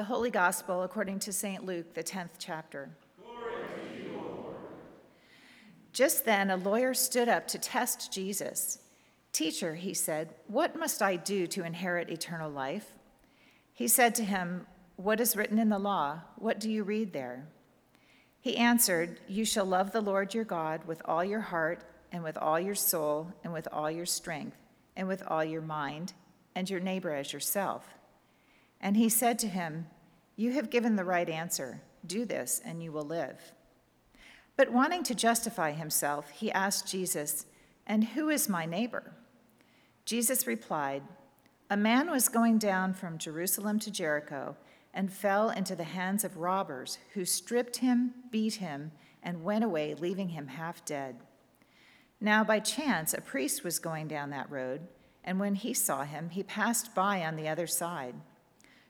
The Holy Gospel according to St. Luke, the 10th chapter. Just then, a lawyer stood up to test Jesus. Teacher, he said, what must I do to inherit eternal life? He said to him, What is written in the law? What do you read there? He answered, You shall love the Lord your God with all your heart, and with all your soul, and with all your strength, and with all your mind, and your neighbor as yourself. And he said to him, You have given the right answer. Do this, and you will live. But wanting to justify himself, he asked Jesus, And who is my neighbor? Jesus replied, A man was going down from Jerusalem to Jericho and fell into the hands of robbers who stripped him, beat him, and went away, leaving him half dead. Now, by chance, a priest was going down that road, and when he saw him, he passed by on the other side.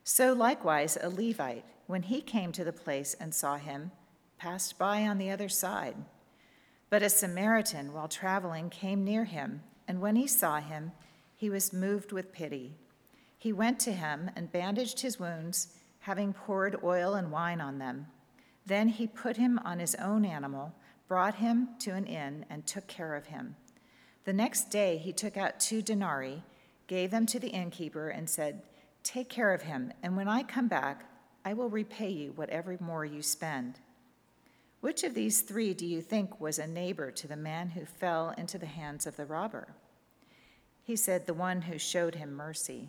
So likewise, a Levite, when he came to the place and saw him, passed by on the other side. But a Samaritan, while traveling, came near him, and when he saw him, he was moved with pity. He went to him and bandaged his wounds, having poured oil and wine on them. Then he put him on his own animal, brought him to an inn, and took care of him. The next day he took out two denarii, gave them to the innkeeper, and said, Take care of him, and when I come back, I will repay you whatever more you spend. Which of these three do you think was a neighbor to the man who fell into the hands of the robber? He said, The one who showed him mercy.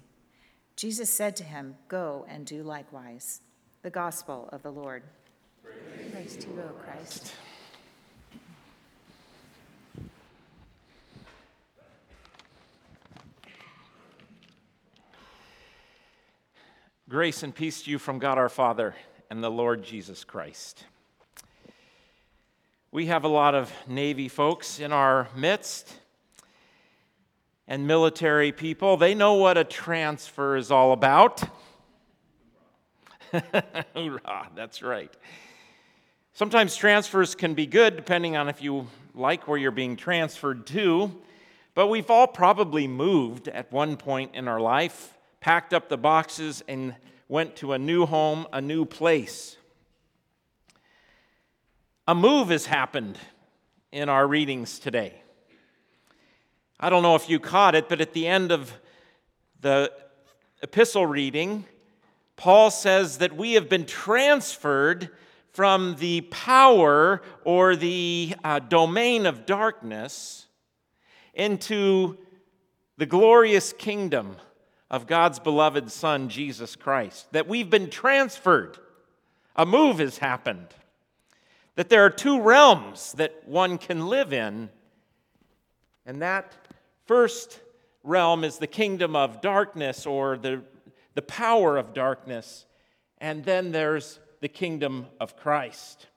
Jesus said to him, Go and do likewise. The Gospel of the Lord. Praise, Praise to you, O Christ. Grace and peace to you from God our Father and the Lord Jesus Christ. We have a lot of Navy folks in our midst and military people. They know what a transfer is all about. Hoorah, that's right. Sometimes transfers can be good depending on if you like where you're being transferred to, but we've all probably moved at one point in our life packed up the boxes, and went to a new home, a new place. A move has happened in our readings today. I don't know if you caught it, but at the end of the epistle reading, Paul says that we have been transferred from the power or the uh, domain of darkness into the glorious kingdom of God's beloved Son, Jesus Christ, that we've been transferred. A move has happened. That there are two realms that one can live in. And that first realm is the kingdom of darkness or the, the power of darkness. And then there's the kingdom of Christ.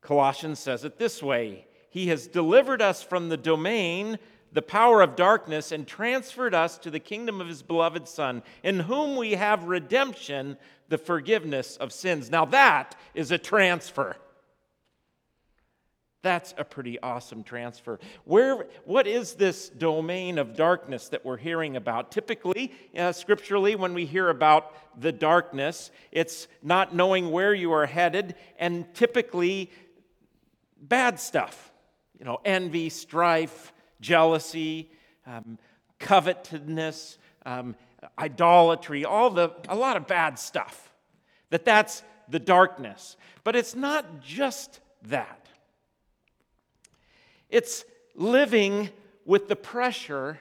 Colossians says it this way He has delivered us from the domain the power of darkness and transferred us to the kingdom of his beloved Son, in whom we have redemption, the forgiveness of sins. Now, that is a transfer. That's a pretty awesome transfer. Where, what is this domain of darkness that we're hearing about? Typically, uh, scripturally, when we hear about the darkness, it's not knowing where you are headed, and typically bad stuff. You know, envy, strife, jealousy, um, covetousness, um, idolatry, all the, a lot of bad stuff. That that's the darkness. But it's not just that. It's living with the pressure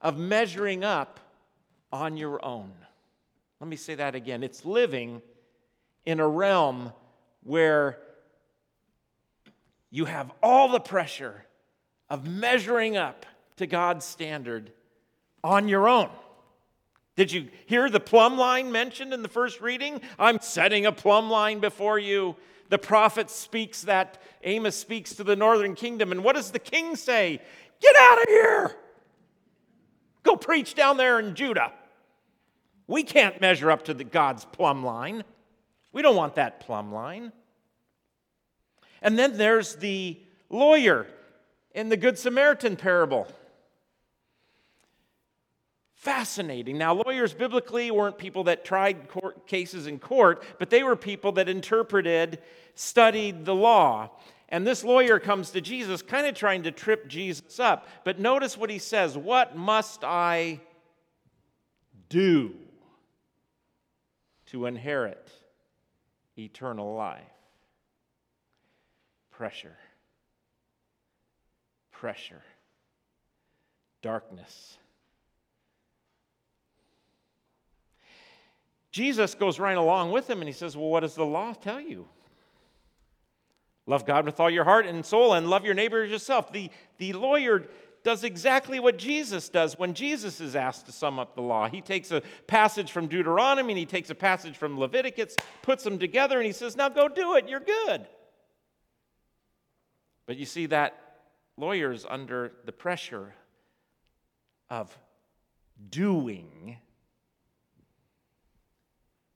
of measuring up on your own. Let me say that again. It's living in a realm where you have all the pressure of measuring up to God's standard on your own. Did you hear the plumb line mentioned in the first reading? I'm setting a plumb line before you. The prophet speaks that, Amos speaks to the northern kingdom. And what does the king say? Get out of here! Go preach down there in Judah. We can't measure up to the God's plumb line. We don't want that plumb line. And then there's the lawyer in the Good Samaritan parable. Fascinating. Now, lawyers biblically weren't people that tried court cases in court, but they were people that interpreted, studied the law. And this lawyer comes to Jesus, kind of trying to trip Jesus up. But notice what he says What must I do to inherit eternal life? Pressure, pressure, darkness. Jesus goes right along with him and he says, Well, what does the law tell you? Love God with all your heart and soul and love your neighbor as yourself. The, the lawyer does exactly what Jesus does when Jesus is asked to sum up the law. He takes a passage from Deuteronomy and he takes a passage from Leviticus, puts them together, and he says, Now go do it, you're good. But you see, that lawyer's under the pressure of doing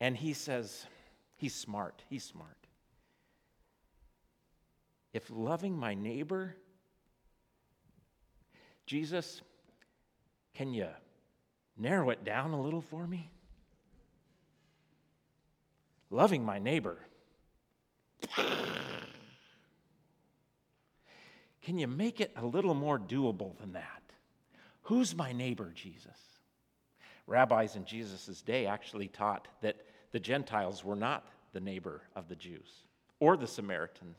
and he says, He's smart. He's smart. If loving my neighbor, Jesus, can you narrow it down a little for me? Loving my neighbor. Can you make it a little more doable than that? Who's my neighbor, Jesus? Rabbis in Jesus' day actually taught that the Gentiles were not the neighbor of the Jews or the Samaritans.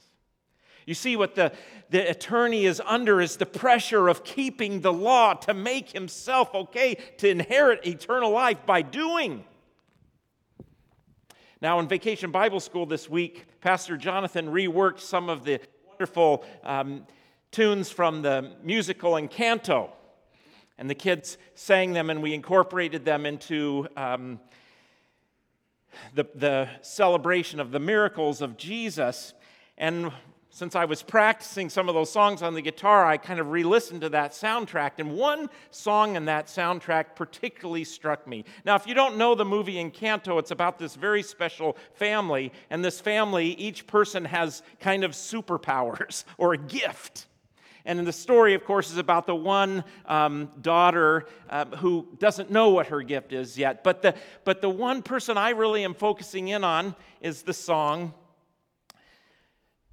You see, what the, the attorney is under is the pressure of keeping the law to make himself okay to inherit eternal life by doing. Now, in Vacation Bible School this week, Pastor Jonathan reworked some of the wonderful um, tunes from the musical Encanto. And the kids sang them, and we incorporated them into um, the, the celebration of the miracles of Jesus. And since I was practicing some of those songs on the guitar, I kind of re listened to that soundtrack. And one song in that soundtrack particularly struck me. Now, if you don't know the movie Encanto, it's about this very special family. And this family, each person has kind of superpowers or a gift. And then the story, of course, is about the one um, daughter uh, who doesn't know what her gift is yet. But the, but the one person I really am focusing in on is the song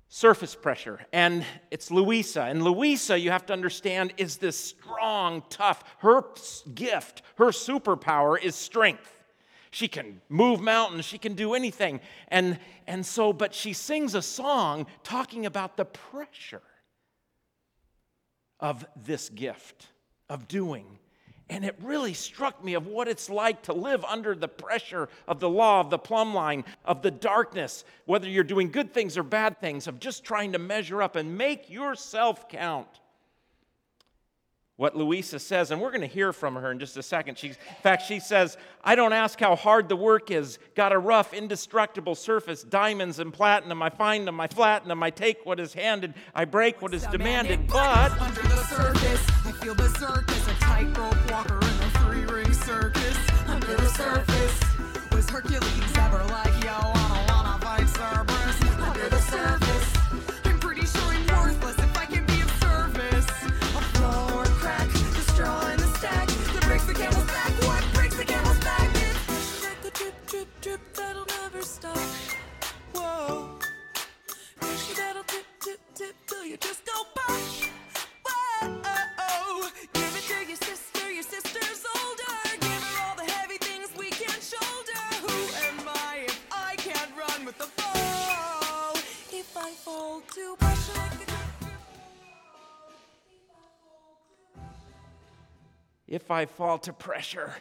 Surface Pressure. And it's Luisa. And Luisa, you have to understand, is this strong, tough. Her gift, her superpower is strength. She can move mountains, she can do anything. And, and so, but she sings a song talking about the pressure of this gift of doing. And it really struck me of what it's like to live under the pressure of the law, of the plumb line, of the darkness, whether you're doing good things or bad things, of just trying to measure up and make yourself count what Luisa says, and we're going to hear from her in just a second. She's, in fact, she says, I don't ask how hard the work is. Got a rough, indestructible surface, diamonds and platinum. I find them, I flatten them, I take what is handed, I break what is demanded. But under the surface, I feel berserk as a tightrope walker in a three ring circus. Under the surface, was Hercules ever like, yo, if I fall to pressure,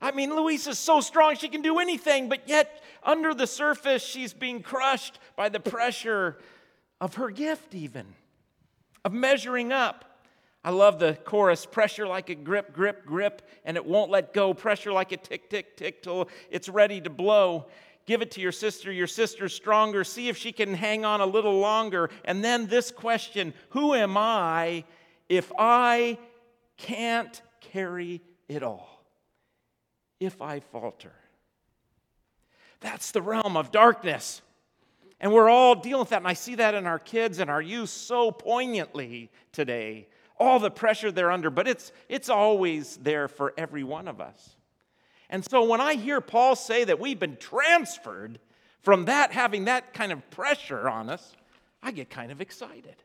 I mean, Luisa's so strong she can do anything, but yet under the surface, she's being crushed by the pressure of her gift, even, of measuring up. I love the chorus pressure like a grip, grip, grip, and it won't let go. Pressure like a tick, tick, tick till it's ready to blow. Give it to your sister. Your sister's stronger. See if she can hang on a little longer. And then this question Who am I if I can't carry it all? If I falter. That's the realm of darkness. And we're all dealing with that. And I see that in our kids and our youth so poignantly today. all the pressure they're under, but it's, it's always there for every one of us. And so when I hear Paul say that we've been transferred from that, having that kind of pressure on us, I get kind of excited.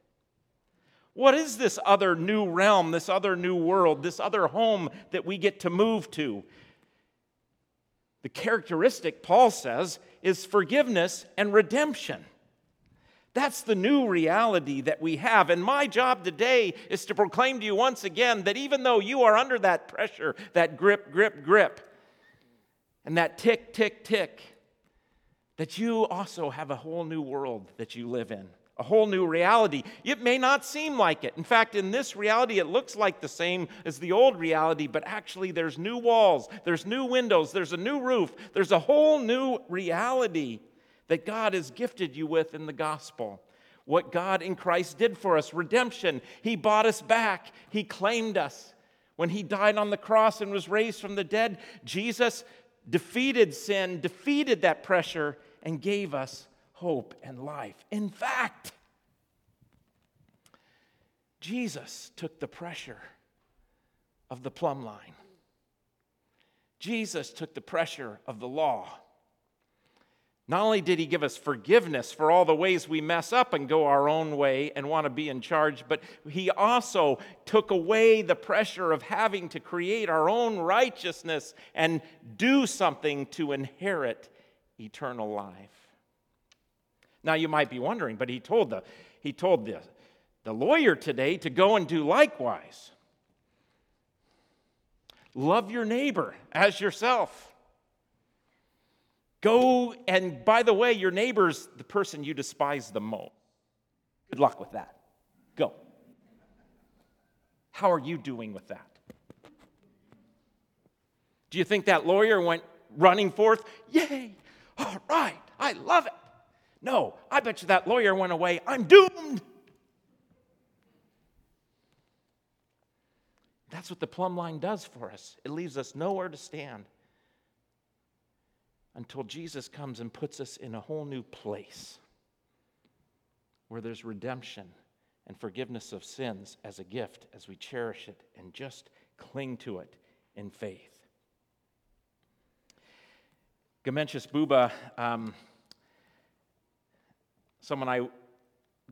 What is this other new realm, this other new world, this other home that we get to move to? The characteristic, Paul says, is forgiveness and redemption. That's the new reality that we have. And my job today is to proclaim to you once again that even though you are under that pressure, that grip, grip, grip, and that tick, tick, tick, that you also have a whole new world that you live in, a whole new reality. It may not seem like it. In fact, in this reality, it looks like the same as the old reality, but actually, there's new walls, there's new windows, there's a new roof, there's a whole new reality that God has gifted you with in the gospel. What God in Christ did for us redemption. He bought us back, He claimed us. When He died on the cross and was raised from the dead, Jesus defeated sin, defeated that pressure, and gave us hope and life. In fact, Jesus took the pressure of the plumb line. Jesus took the pressure of the law. Not only did he give us forgiveness for all the ways we mess up and go our own way and want to be in charge, but he also took away the pressure of having to create our own righteousness and do something to inherit eternal life. Now you might be wondering, but he told the he told the, the lawyer today to go and do likewise. Love your neighbor as yourself. Go, and by the way, your neighbor's the person you despise the most. Good luck with that. Go. How are you doing with that? Do you think that lawyer went running forth? Yay! All right, I love it. No, I bet you that lawyer went away. I'm doomed. That's what the plumb line does for us. It leaves us nowhere to stand until Jesus comes and puts us in a whole new place where there's redemption and forgiveness of sins as a gift as we cherish it and just cling to it in faith. Gemechis Buba, um, someone I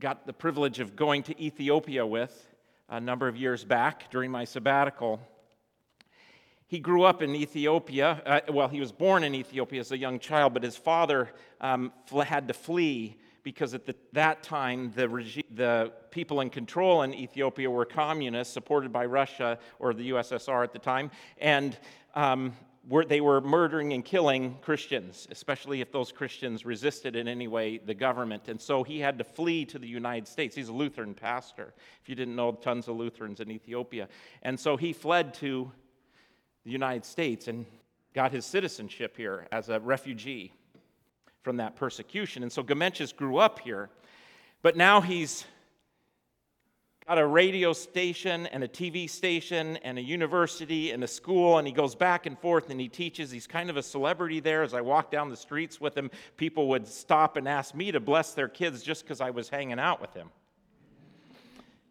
got the privilege of going to Ethiopia with a number of years back during my sabbatical. He grew up in Ethiopia. Uh, well, he was born in Ethiopia as a young child, but his father um, had to flee because at the, that time the, regi- the people in control in Ethiopia were communists supported by Russia or the USSR at the time, and um, were, they were murdering and killing Christians, especially if those Christians resisted in any way the government. And so he had to flee to the United States. He's a Lutheran pastor. If you didn't know, tons of Lutherans in Ethiopia. And so he fled to the United States and got his citizenship here as a refugee from that persecution. And so Gemechis grew up here, but now he's got a radio station and a TV station and a university and a school, and he goes back and forth and he teaches. He's kind of a celebrity there. As I walk down the streets with him, people would stop and ask me to bless their kids just because I was hanging out with him.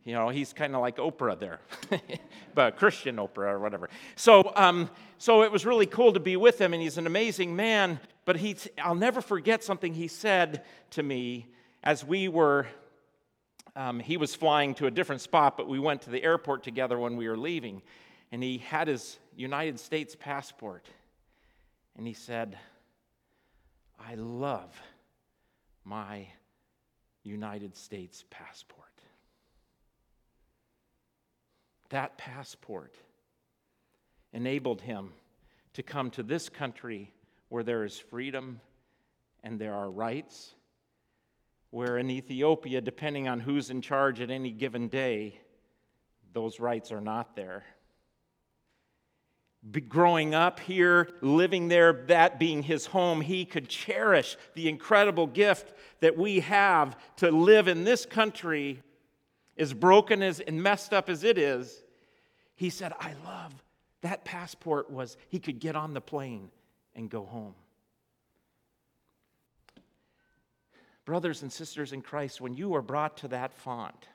You know, he's kind of like Oprah there, but Christian Oprah or whatever. So, um, so it was really cool to be with him, and he's an amazing man. But he, I'll never forget something he said to me as we were. Um, he was flying to a different spot, but we went to the airport together when we were leaving, and he had his United States passport, and he said, "I love my United States passport." That passport enabled him to come to this country where there is freedom and there are rights. Where in Ethiopia, depending on who's in charge at any given day, those rights are not there. Be growing up here, living there, that being his home, he could cherish the incredible gift that we have to live in this country as broken as and messed up as it is, he said, I love that passport was he could get on the plane and go home. Brothers and sisters in Christ, when you are brought to that font,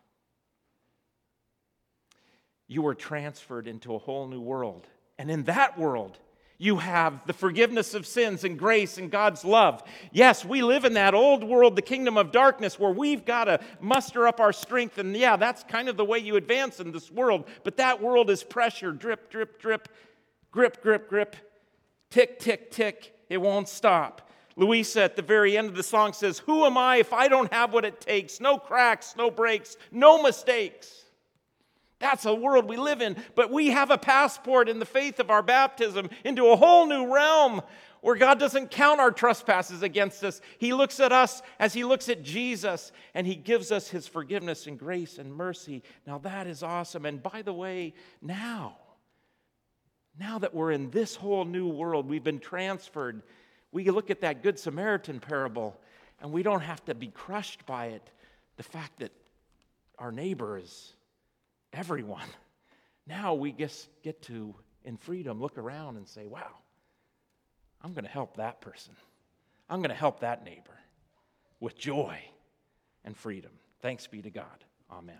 you were transferred into a whole new world. And in that world, you have the forgiveness of sins and grace and God's love. Yes, we live in that old world, the kingdom of darkness, where we've got to muster up our strength. And yeah, that's kind of the way you advance in this world. But that world is pressure drip, drip, drip, grip, grip, grip, tick, tick, tick. It won't stop. Luisa at the very end of the song says, Who am I if I don't have what it takes? No cracks, no breaks, no mistakes. That's a world we live in, but we have a passport in the faith of our baptism into a whole new realm where God doesn't count our trespasses against us. He looks at us as He looks at Jesus, and He gives us His forgiveness and grace and mercy. Now, that is awesome. And by the way, now, now that we're in this whole new world, we've been transferred, we look at that Good Samaritan parable, and we don't have to be crushed by it. The fact that our neighbor is everyone. Now we just get to, in freedom, look around and say, wow, I'm going to help that person. I'm going to help that neighbor with joy and freedom. Thanks be to God. Amen.